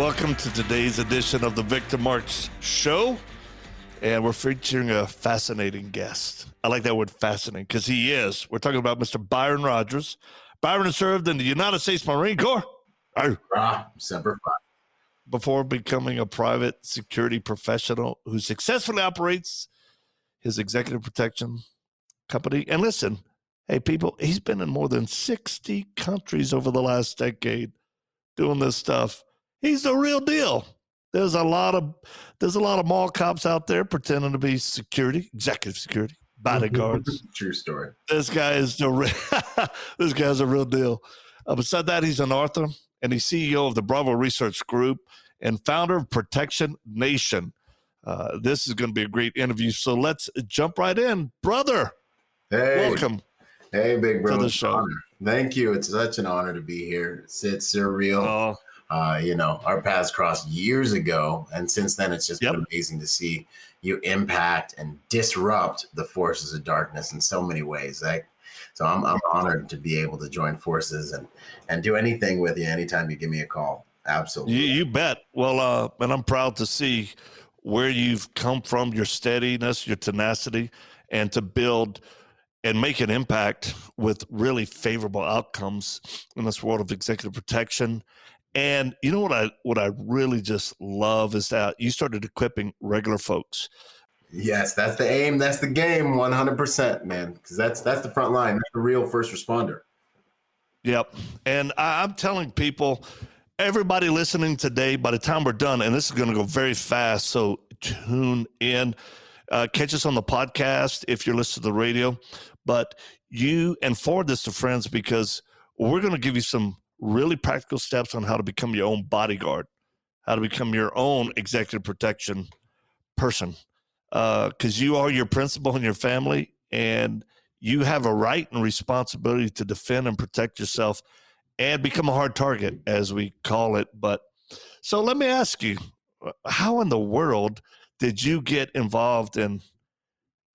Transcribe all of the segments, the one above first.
Welcome to today's edition of the Victor Marx Show. And we're featuring a fascinating guest. I like that word fascinating because he is. We're talking about Mr. Byron Rodgers. Byron served in the United States Marine Corps. Ah, Before becoming a private security professional who successfully operates his executive protection company. And listen, hey, people, he's been in more than 60 countries over the last decade doing this stuff he's the real deal. There's a lot of there's a lot of mall cops out there pretending to be security, executive security, bodyguards. True story. This guy is the real, this guy's a real deal. Uh, beside that, he's an author and he's CEO of the Bravo Research Group and founder of Protection Nation. Uh, this is going to be a great interview. So let's jump right in, brother. Hey, welcome. Hey, big brother. To the show. Thank you. It's such an honor to be here. It's surreal. Oh uh, you know, our paths crossed years ago, and since then, it's just yep. been amazing to see you impact and disrupt the forces of darkness in so many ways. Like, so I'm, I'm honored to be able to join forces and and do anything with you anytime you give me a call. Absolutely, you, you bet. Well, uh, and I'm proud to see where you've come from, your steadiness, your tenacity, and to build and make an impact with really favorable outcomes in this world of executive protection and you know what I what I really just love is that you started equipping regular folks. Yes, that's the aim. That's the game. One hundred percent, man. Because that's that's the front line. That's the real first responder. Yep. And I, I'm telling people, everybody listening today, by the time we're done, and this is going to go very fast, so tune in. Uh, catch us on the podcast if you're listening to the radio, but you and forward this to friends because we're going to give you some really practical steps on how to become your own bodyguard, how to become your own executive protection person. Because uh, you are your principal and your family, and you have a right and responsibility to defend and protect yourself and become a hard target, as we call it. But so let me ask you how in the world did you get involved in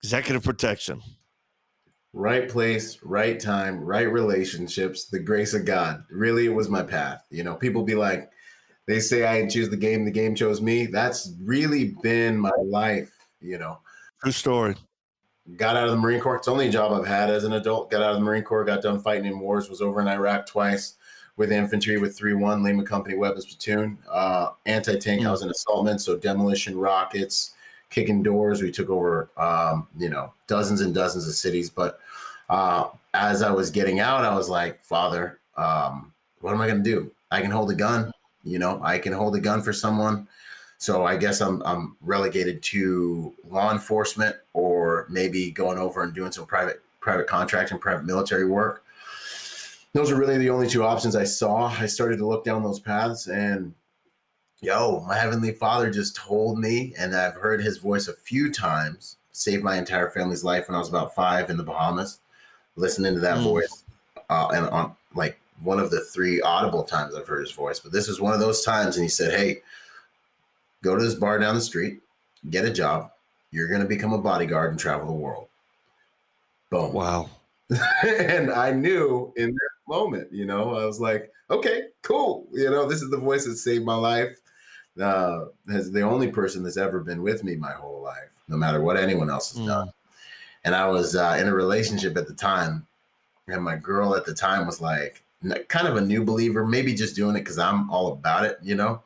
executive protection? Right place, right time, right relationships, the grace of God. Really, it was my path. You know, people be like, they say I didn't choose the game, the game chose me. That's really been my life, you know. True story. Got out of the Marine Corps. It's the only job I've had as an adult. Got out of the Marine Corps, got done fighting in wars, was over in Iraq twice with infantry with 3 1, Lima Company Weapons Platoon, uh, anti tank mm. housing assaultment, so demolition rockets, kicking doors. We took over, um, you know, dozens and dozens of cities. But uh, as I was getting out, I was like, Father, um, what am I going to do? I can hold a gun, you know, I can hold a gun for someone. So I guess I'm I'm relegated to law enforcement or maybe going over and doing some private private contract and private military work. Those are really the only two options I saw. I started to look down those paths and yo, my heavenly father just told me, and I've heard his voice a few times, saved my entire family's life when I was about five in the Bahamas listening to that mm. voice, uh, and on like one of the three audible times I've heard his voice. But this is one of those times, and he said, "Hey, go to this bar down the street, get a job. You're going to become a bodyguard and travel the world." Boom! Wow. and I knew in that moment, you know, I was like, "Okay, cool. You know, this is the voice that saved my life." Uh, as the only person that's ever been with me my whole life, no matter what anyone else has mm. done and I was uh, in a relationship at the time, and my girl at the time was like kind of a new believer, maybe just doing it because I'm all about it, you know.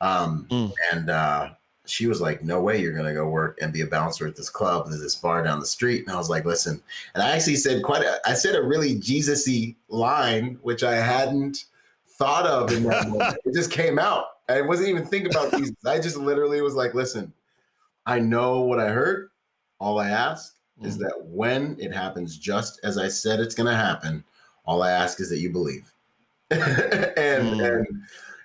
Um, mm. And uh, she was like, "No way, you're gonna go work and be a bouncer at this club. There's this bar down the street." And I was like, "Listen," and I actually said quite. A, I said a really Jesus-y line, which I hadn't thought of in that moment. It just came out. I wasn't even thinking about Jesus. I just literally was like, "Listen, I know what I heard. All I ask mm-hmm. is that when it happens just as I said it's going to happen, all I ask is that you believe. and, mm. and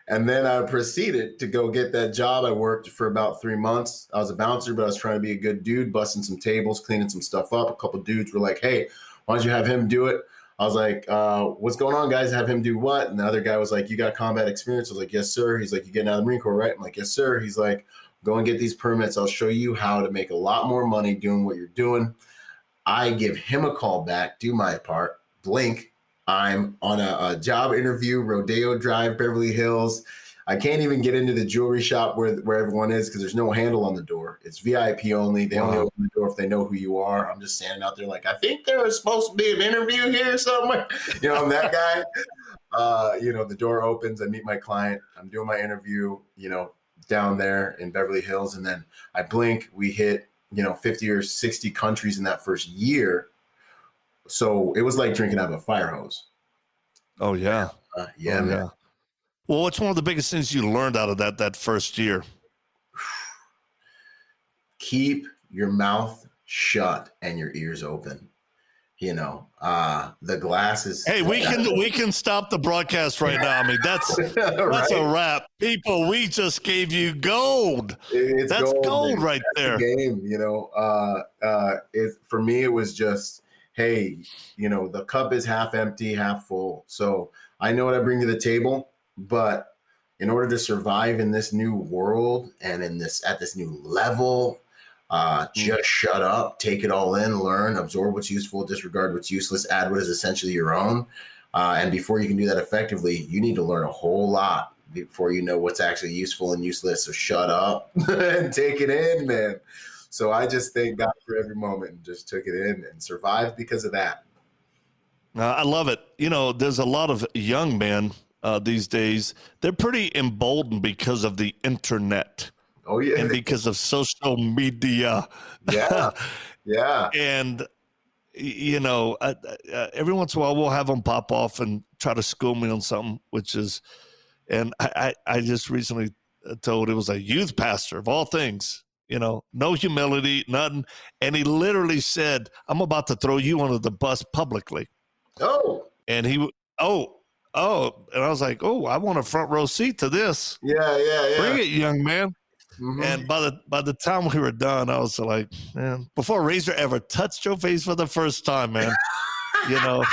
And then I proceeded to go get that job. I worked for about three months. I was a bouncer, but I was trying to be a good dude, busting some tables, cleaning some stuff up. A couple dudes were like, "Hey, why don't you have him do it?" I was like, uh, "What's going on, guys? Have him do what?" And the other guy was like, "You got combat experience?" I was like, "Yes, sir." He's like, "You getting out of the Marine Corps, right?" I'm like, "Yes, sir." He's like, "Go and get these permits. I'll show you how to make a lot more money doing what you're doing." I give him a call back, do my part, blink. I'm on a, a job interview, Rodeo Drive, Beverly Hills. I can't even get into the jewelry shop where where everyone is because there's no handle on the door. It's VIP only. They wow. only open the door if they know who you are. I'm just standing out there like I think there was supposed to be an interview here somewhere. You know, I'm that guy. Uh, you know, the door opens. I meet my client. I'm doing my interview. You know, down there in Beverly Hills, and then I blink. We hit you know 50 or 60 countries in that first year. So it was like drinking out of a fire hose. Oh yeah, uh, yeah, oh, yeah. Well, what's one of the biggest things you learned out of that that first year? Keep your mouth shut and your ears open. You know, uh the glasses. Hey, we can we can stop the broadcast right now. I mean, that's that's right? a wrap. People, we just gave you gold. It's that's gold, gold right that's there. The game, you know. Uh uh it for me it was just hey, you know, the cup is half empty, half full. So I know what I bring to the table but in order to survive in this new world and in this at this new level, uh, hmm. just shut up, take it all in, learn, absorb what's useful, disregard what's useless, add what is essentially your own. Uh, and before you can do that effectively, you need to learn a whole lot before you know what's actually useful and useless. So shut up and take it in, man. So I just thank God for every moment and just took it in and survived because of that. Uh, I love it. You know, there's a lot of young men uh, these days, they're pretty emboldened because of the internet. Oh yeah, and because of social media. Yeah, yeah. and you know, uh, uh, every once in a while we'll have them pop off and try to school me on something, which is, and I, I, I just recently uh, told it was a youth pastor of all things. You know, no humility, nothing. And he literally said, "I'm about to throw you under the bus publicly." Oh. And he, oh, oh, and I was like, oh, I want a front row seat to this. Yeah, yeah, yeah. Bring it, young man. Mm-hmm. And by the by the time we were done, I was like, man, before Razor ever touched your face for the first time, man, you know,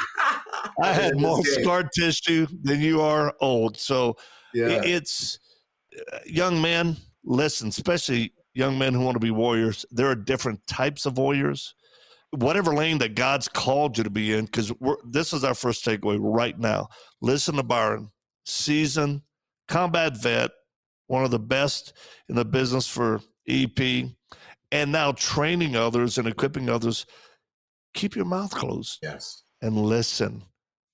I had more scar tissue than you are old. So yeah. it's uh, young men, listen, especially young men who want to be warriors. There are different types of warriors whatever lane that God's called you to be in, because this is our first takeaway right now. Listen to Byron, seasoned combat vet, one of the best in the business for EP, and now training others and equipping others. Keep your mouth closed. Yes. And listen.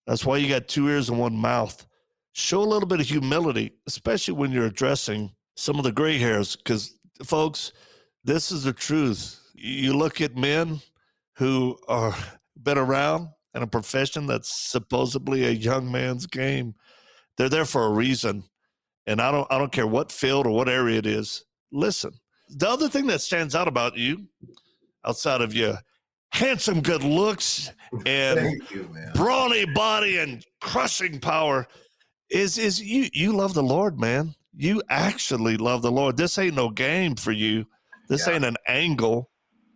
That's why you got two ears and one mouth. Show a little bit of humility, especially when you're addressing some of the gray hairs, because folks, this is the truth. You look at men who are been around in a profession that's supposedly a young man's game. They're there for a reason. And I don't I don't care what field or what area it is. Listen. The other thing that stands out about you, outside of your handsome good looks and you, brawny body and crushing power, is is you you love the Lord, man. You actually love the Lord. This ain't no game for you. This yeah. ain't an angle.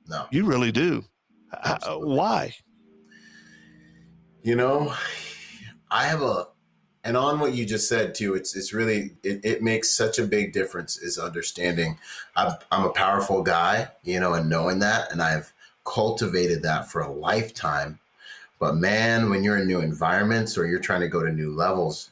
No. You really do. Uh, why? You know, I have a, and on what you just said too, it's it's really it, it makes such a big difference is understanding. I'm I'm a powerful guy, you know, and knowing that, and I've cultivated that for a lifetime. But man, when you're in new environments or you're trying to go to new levels,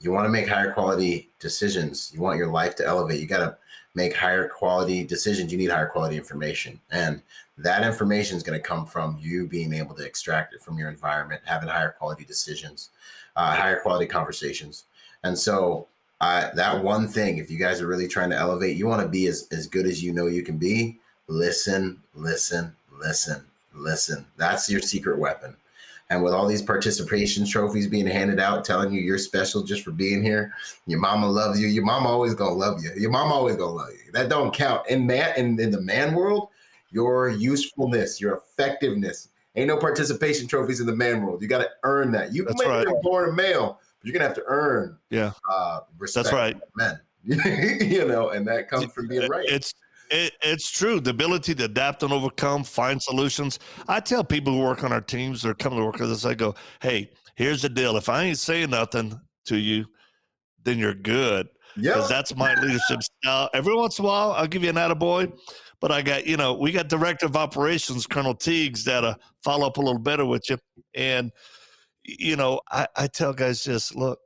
you want to make higher quality decisions. You want your life to elevate. You got to make higher quality decisions. You need higher quality information. And that information is going to come from you being able to extract it from your environment, having higher quality decisions, uh, higher quality conversations. And so, uh, that one thing, if you guys are really trying to elevate, you want to be as, as good as you know you can be. Listen, listen, listen, listen. That's your secret weapon. And with all these participation trophies being handed out, telling you you're special just for being here, your mama loves you. Your mama always gonna love you. Your mama always gonna love you. That don't count. In man, in, in the man world, your usefulness, your effectiveness. Ain't no participation trophies in the man world. You got to earn that. You That's may right. be born a male, but you're gonna have to earn Yeah. uh respect That's right. men. you know, and that comes from being right. It's it, it's true. The ability to adapt and overcome, find solutions. I tell people who work on our teams or come to work with us, I go, "Hey, here's the deal. If I ain't saying nothing to you, then you're good." yeah. because that's my leadership style. Every once in a while, I'll give you an attaboy, but I got, you know, we got director of operations, Colonel Teagues, that'll uh, follow up a little better with you. And, you know, I, I tell guys just look,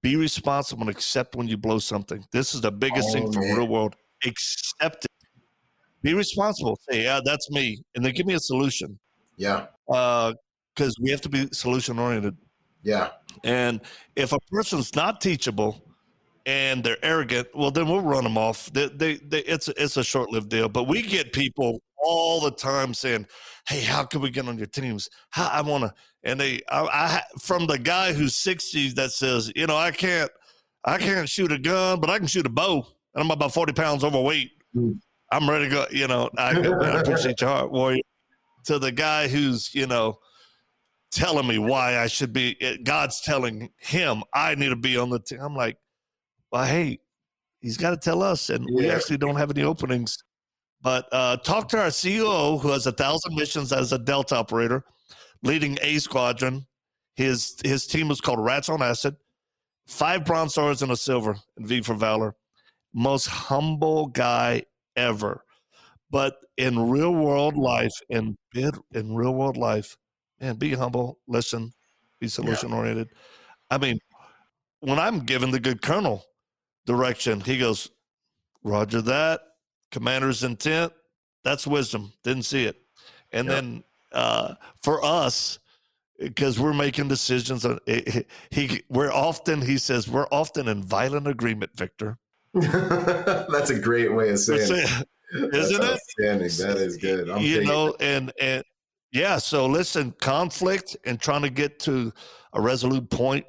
be responsible and accept when you blow something. This is the biggest Oh, thing for man. real world. Accept it. Be responsible. Say, yeah, that's me. And then give me a solution. yeah. Uh, because we have to be solution oriented. Yeah. And if a person's not teachable and they're arrogant, well, then we'll run them off. They, they, they, it's it's a short lived deal. But we get people all the time saying, "Hey, how can we get on your teams? How I want to." And they, I, I, from the guy who's sixty that says, "You know, I can't, I can't shoot a gun, but I can shoot a bow, and I'm about forty pounds overweight. Mm. I'm ready to go." You know, I, I appreciate your heart, warrior. To the guy who's, you know, telling me why I should be. God's telling him I need to be on the team. I'm like, well, hey, he's got to tell us, and we actually don't have any openings. But uh, talk to our CEO who has a thousand missions as a Delta operator, leading A Squadron. His his team is called Rats on Acid. Five bronze stars and a silver in V for Valor. Most humble guy ever. But in real world life, in bid in real world life, man, be humble, listen, be solution oriented. I mean, when I'm given the good colonel direction, he goes, Roger that. Commander's intent. That's wisdom. Didn't see it. And Yep. then uh, for us, because we're making decisions, on, he, he we're often he says we're often in violent agreement, Victor. That's a great way of saying it. it. That's Isn't it? outstanding. That is good. I'm you know, it. and and yeah. So listen, conflict and trying to get to a resolute point.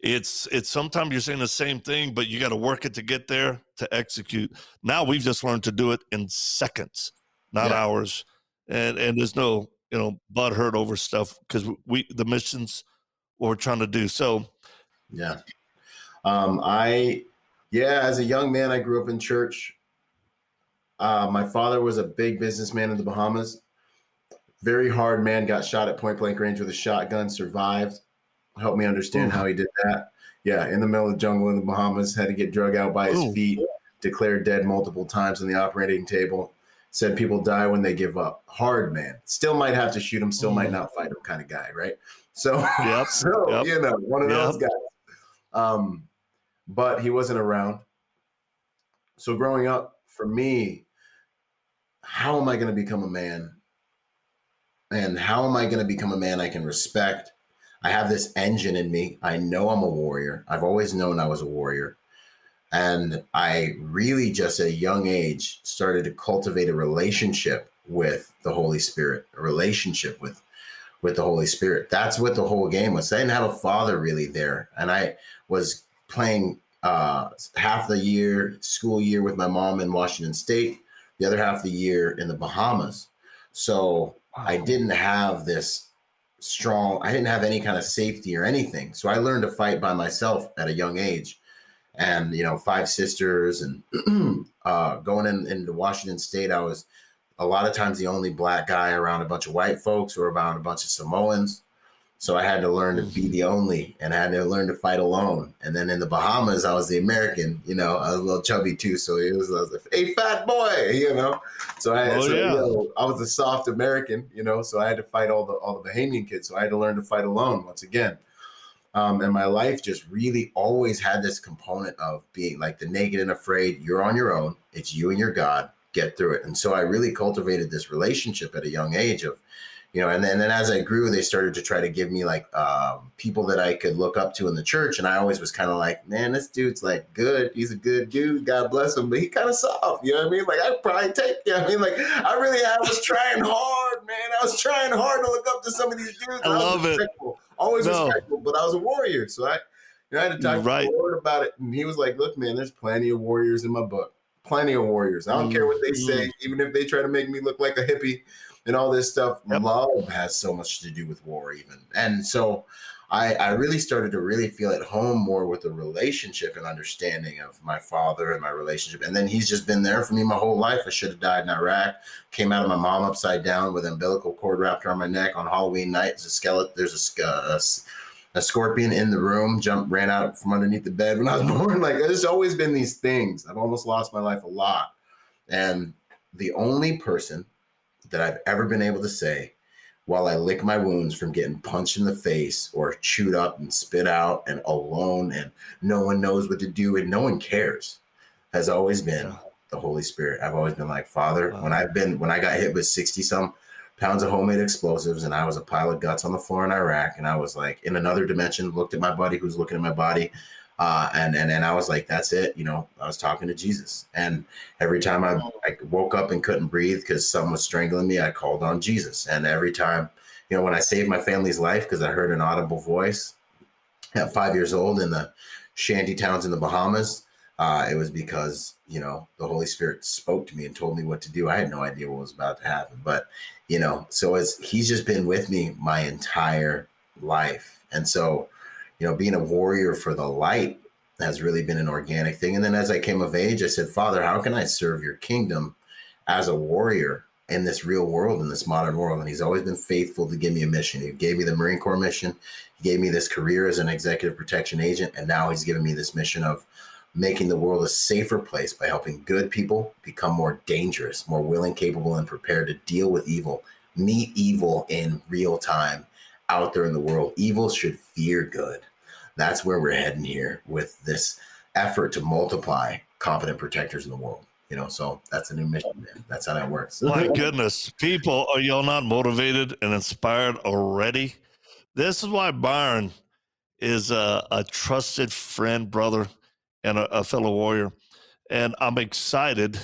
It's it's sometimes you're saying the same thing, but you got to work it to get there to execute. Now we've just learned to do it in seconds, not Yeah. hours, and and there's no you know butt hurt over stuff because we the missions what we're trying to do. So Yeah. Um, I, yeah, as a young man, I grew up in church. Uh, my father was a big businessman in the Bahamas. Very hard man, got shot at point blank range with a shotgun, survived. Helped me understand Ooh. how he did that. Yeah, in the middle of the jungle in the Bahamas, had to get drug out by his Ooh. feet, declared dead multiple times on the operating table. Said people die when they give up. Hard man. Still might have to shoot him, still might not fight him kind of guy, right? So, Yep, so yep. you know, one of those guys. Um, but he wasn't around. So growing up, for me, how am I going to become a man? And how am I going to become a man I can respect? I have this engine in me. I know I'm a warrior. I've always known I was a warrior. And I really just at a young age started to cultivate a relationship with the Holy Spirit, a relationship with with the Holy Spirit. That's what the whole game was. I didn't have a father really there. And I was playing uh, half the year, school year with my mom in Washington State, the other half of the year in the Bahamas. So I didn't have this strong, I didn't have any kind of safety or anything. So I learned to fight by myself at a young age. And, you know, five sisters and uh, going in into Washington State, I was a lot of times the only black guy around a bunch of white folks or around a bunch of Samoans. So I had to learn to be the only and I had to learn to fight alone. And then in the Bahamas, I was the American, you know, I was a little chubby too. So it was, I was like, hey, fat boy, you know. So I, Oh, so, yeah. you know, I was a soft American, you know, so I had to fight all the all the Bahamian kids. So I had to learn to fight alone once again. Um, and my life just really always had this component of being like the naked and afraid. You're on your own. It's you and your God. Get through it. And so I really cultivated this relationship at a young age of, you know, and then, then as I grew, they started to try to give me like um, people that I could look up to in the church. And I always was kind of like, man, this dude's like good. He's a good dude. God bless him. But he kind of soft. You know what I mean? Like I'd probably take, you know what I mean? Like I really, I was trying hard, man. I was trying hard to look up to some of these dudes. I and was love it. Always No. respectful, but I was a warrior. So I, you know, I had to talk Right. to the Lord about it. And he was like, look, man, there's plenty of warriors in my book. Plenty of warriors. I don't care what they say, even if they try to make me look like a hippie and all this stuff. Yep. Love has so much to do with war, even. And so I, I really started to really feel at home more with the relationship and understanding of my father and my relationship. And then he's just been there for me my whole life. I should have died in Iraq. Came out of my mom upside down with umbilical cord wrapped around my neck on Halloween night. There's a skeleton. There's a, a, uh, a scorpion in the room. Jumped, ran out from underneath the bed when I was born. Like there's always been these things. I've almost lost my life a lot. And the only person that I've ever been able to say while I lick my wounds from getting punched in the face or chewed up and spit out and alone and no one knows what to do and no one cares has always been the Holy Spirit. I've always been like, Father, wow. when I've been, when I got hit with 60 some pounds of homemade explosives and I was a pile of guts on the floor in Iraq and I was like in another dimension, looked at my buddy who's looking at my body. Uh, and and and I was like, that's it. You know, I was talking to Jesus, and every time I, I woke up and couldn't breathe because someone was strangling me, I called on Jesus. And every time, you know, when I saved my family's life because I heard an audible voice at five years old in the shanty towns in the Bahamas, uh, it was because you know the Holy Spirit spoke to me and told me what to do. I had no idea what was about to happen, but you know, so as He's just been with me my entire life, and so you know, being a warrior for the light has really been an organic thing. And then as I came of age, I said, Father, how can I serve your kingdom as a warrior in this real world, in this modern world? And he's always been faithful to give me a mission. He gave me the Marine Corps mission, he gave me this career as an executive protection agent, and now he's given me this mission of making the world a safer place by helping good people become more dangerous, more willing, capable, and prepared to deal with evil, meet evil in real time out there in the world. Evil should fear good that's where we're heading here with this effort to multiply competent protectors in the world. You know, so that's a new mission. Man. That's how that works. My goodness, people, are y'all not motivated and inspired already? This is why Byron is a, a trusted friend, brother, and a, a fellow warrior. And I'm excited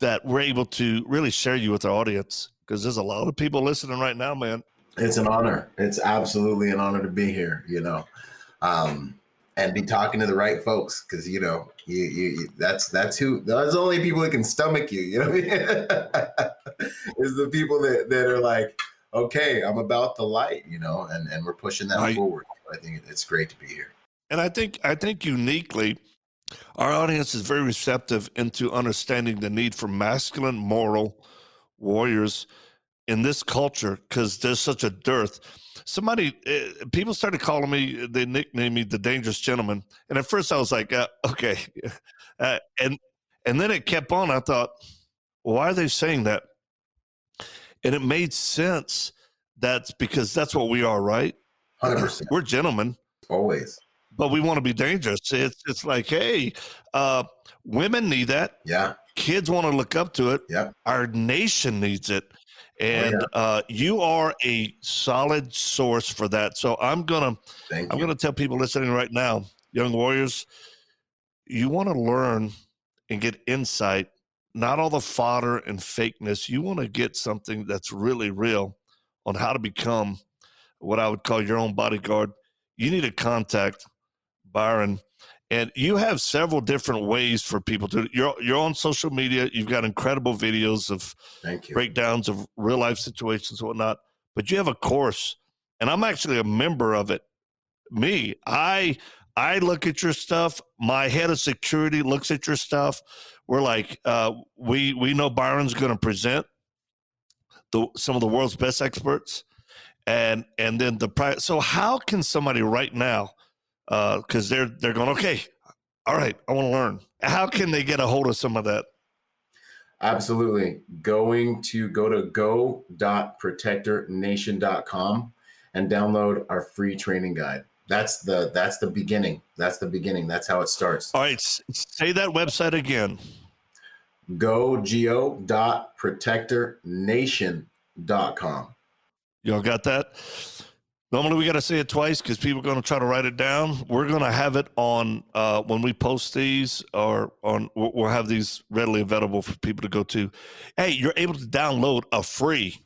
that we're able to really share you with our audience because there's a lot of people listening right now, man. It's an honor. It's absolutely an honor to be here. You know, um, and be talking to the right folks because you know you, you, that's that's who that's the only people that can stomach you. You know, what I mean? is the people that that are like, okay, I'm about the light. You know, and and we're pushing that forward. I think it's great to be here. And I think I think uniquely, our audience is very receptive into understanding the need for masculine, moral warriors in this culture because there's such a dearth somebody uh, people started calling me they nicknamed me the dangerous gentleman. And at first i was like uh, okay. Uh, and and then it kept on. I thought why are they saying that? And it made sense that's because that's what we are right? 100%. we're gentlemen. Always. But we want to be dangerous. It's it's like hey uh women need that. Yeah. Kids want to look up to it. Yeah our nation needs it and oh, yeah. uh, you are a solid source for that. So I'm gonna Thank I'm you. gonna tell people listening right now, young warriors, you want to learn and get insight, not all the fodder and fakeness. You want to get something that's really real on how to become what I would call your own bodyguard. You need to contact Byron and you have several different ways for people to you're you're on social media you've got incredible videos of breakdowns of real life situations and whatnot but you have a course and i'm actually a member of it. Me i i look at your stuff my head of security looks at your stuff. We're like uh, we we know byron's going to present the some of the world's best experts and and then the price so how can somebody right now because uh, they're they're going okay. All right, I want to learn. How can they get a hold of some of that? Absolutely. Going to go to go.protectornation.com and download our free training guide. That's the that's the beginning. That's the beginning. That's how it starts. All right, say that website again. Go. Y'all got that? Normally, we got to say it twice because people are going to try to write it down. We're going to have it on uh, when we post these, or on we'll have these readily available for people to go to. Hey, you're able to download a free.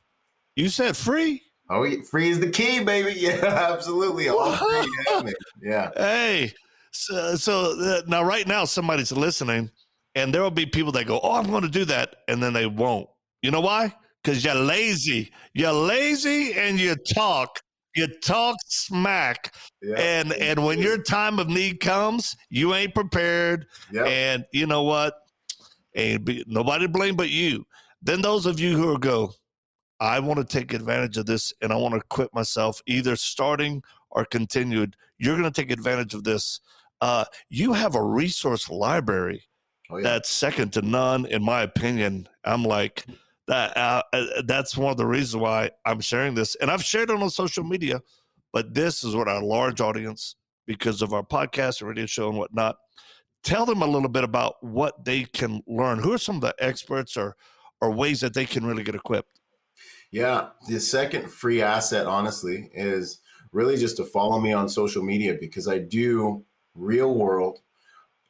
You said free. Oh, free is the key, baby. Yeah, absolutely. yeah. Hey, so, so uh, now right now somebody's listening, and there will be people that go, "Oh, I'm going to do that," and then they won't. You know why? Because you're lazy. You're lazy, and you talk you talk smack, Yeah. and and when your time of need comes, you ain't prepared, yeah. and you know what? Ain't be, nobody to blame but you. Then those of you who are go, I want to take advantage of this, and I want to quit myself, either starting or continued. You're going to take advantage of this. Uh, you have a resource library oh, yeah. that's second to none, in my opinion. I'm like that. Uh, uh, that's one of the reasons why I'm sharing this, and I've shared it on social media. But this is what our large audience, because of our podcast and radio show and whatnot, tell them a little bit about what they can learn. Who are some of the experts or or ways that they can really get equipped? Yeah, the second free asset, honestly, is really just to follow me on social media because I do real world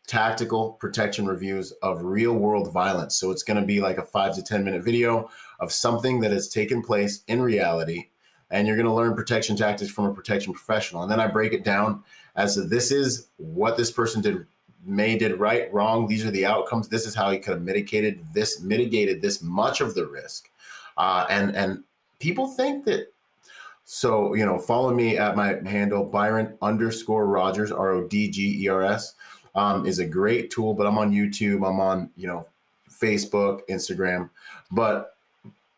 tactical protection reviews of real world violence. So it's going to be like a five to 10 minute video of something that has taken place in reality. And you're going to learn protection tactics from a protection professional. And then I break it down as to this is what this person did may did right, wrong. These are the outcomes. This is how he could have mitigated this, mitigated this much of the risk. Uh, and and people think that. So you know, follow me at my handle Byron underscore Rodgers R O D G E R S um, is a great tool. But I'm on YouTube. I'm on you know Facebook, Instagram, but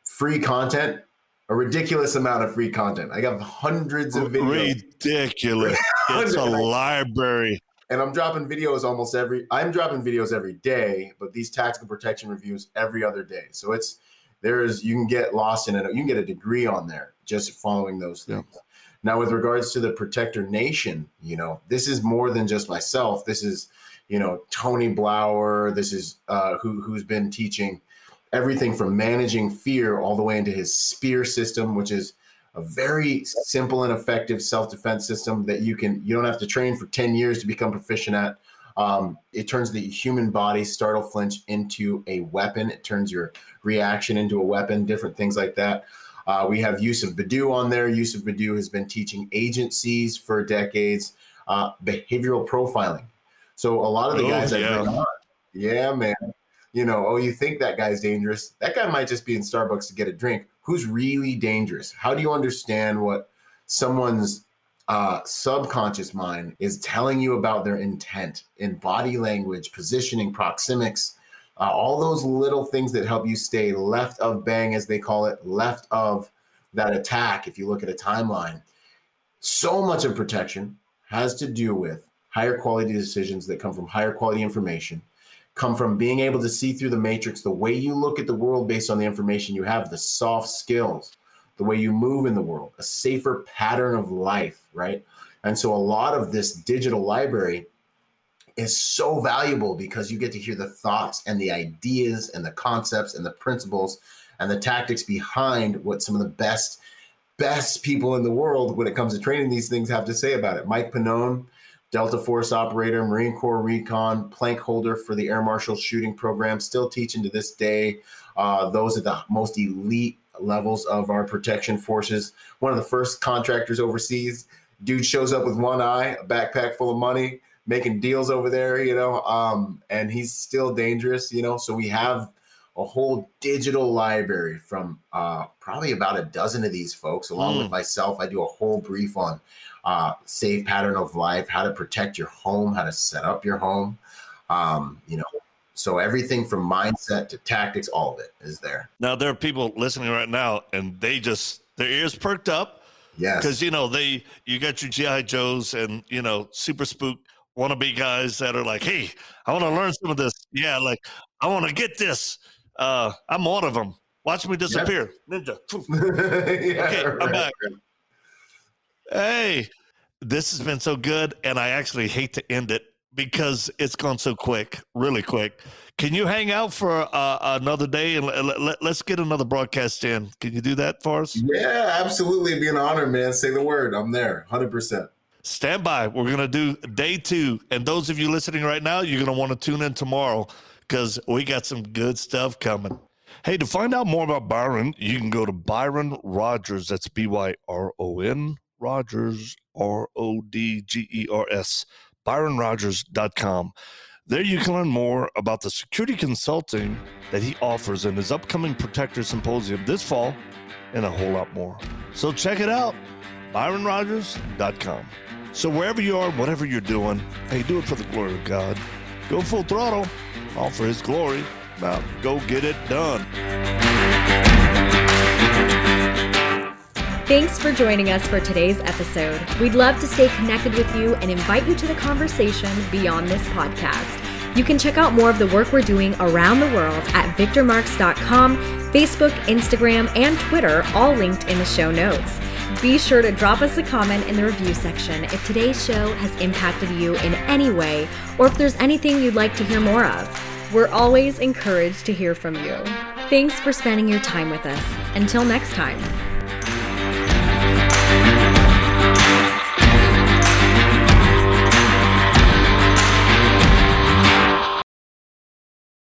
free content. A ridiculous amount of free content. I got hundreds of videos. Ridiculous! it's a library. and I'm dropping videos almost every I'm dropping videos every day, but these tactical protection reviews every other day. So it's there's you can get lost in it. You can get a degree on there just following those things. Yeah. Now, with regards to the Protector Nation, you know, this is more than just myself. This is, you know, Tony Blauer. This is uh, who who's been teaching everything from managing fear all the way into his Spear system, which is a very simple and effective self-defense system that you can you don't have to train for 10 years to become proficient at um, it turns the human body startle flinch into a weapon it turns your reaction into a weapon different things like that uh, we have Yousef Badou on there Yousef Badou has been teaching agencies for decades uh, behavioral profiling so a lot of the Oh, guys that yeah. bring on yeah man you know, oh, you think that guy's dangerous. That guy might just be in Starbucks to get a drink. Who's really dangerous? How do you understand what someone's uh, subconscious mind is telling you about their intent in body language, positioning, proxemics, uh, all those little things that help you stay left of bang, as they call it, left of that attack. If you look at a timeline, so much of protection has to do with higher quality decisions that come from higher quality information come from being able to see through the matrix, the way you look at the world based on the information you have, the soft skills, the way you move in the world, a safer pattern of life, right? And so a lot of this digital library is so valuable because you get to hear the thoughts and the ideas and the concepts and the principles and the tactics behind what some of the best best people in the world when it comes to training these things have to say about it. Mike Pannone, Delta Force operator, Marine Corps recon, plank holder for the Air Marshal shooting program, still teaching to this day. Uh, those are the most elite levels of our protection forces. One of the first contractors overseas. Dude shows up with one eye, a backpack full of money, making deals over there, you know, um, and he's still dangerous, you know. So we have a whole digital library from uh, probably about a dozen of these folks, along Mm. with myself. I do a whole brief on uh, safe pattern of life, how to protect your home, how to set up your home. Um, you know, so everything from mindset to tactics, all of it is there. Now there are people listening right now, and they just their ears perked up Yes. because you know they you got your GI Joes and you know super spook wannabe guys that are like, hey, I want to learn some of this. Yeah, like I want to get this. Uh, I'm one of them. Watch me disappear, ninja. Yeah, Okay, I'm back. Hey, this has been so good, and I actually hate to end it because it's gone so quick, really quick. Can you hang out for uh, another day and let, let, let's get another broadcast in? Can you do that for us? Yeah, absolutely. It'd be an honor, man. Say the word. I'm there. 100%. Stand by. We're going to do day two. And those of you listening right now, you're going to want to tune in tomorrow because we got some good stuff coming. Hey, to find out more about Byron, you can go to Byron Rodgers. That's B Y R O N Rodgers, R O D G E R S, ByronRodgers.com. There you can learn more about the security consulting that he offers in his upcoming Protector Symposium this fall and a whole lot more. So check it out. byronrodgers.com. So wherever you are, whatever you're doing, hey, do it for the glory of God. Go full throttle, all for His glory. Now, go get it done. Thanks for joining us for today's episode. We'd love to stay connected with you and invite you to the conversation beyond this podcast. You can check out more of the work we're doing around the world at victormarx.com, Facebook, Instagram, and Twitter, all linked in the show notes. Be sure to drop us a comment in the review section if today's show has impacted you in any way or if there's anything you'd like to hear more of. We're always encouraged to hear from you. Thanks for spending your time with us. Until next time.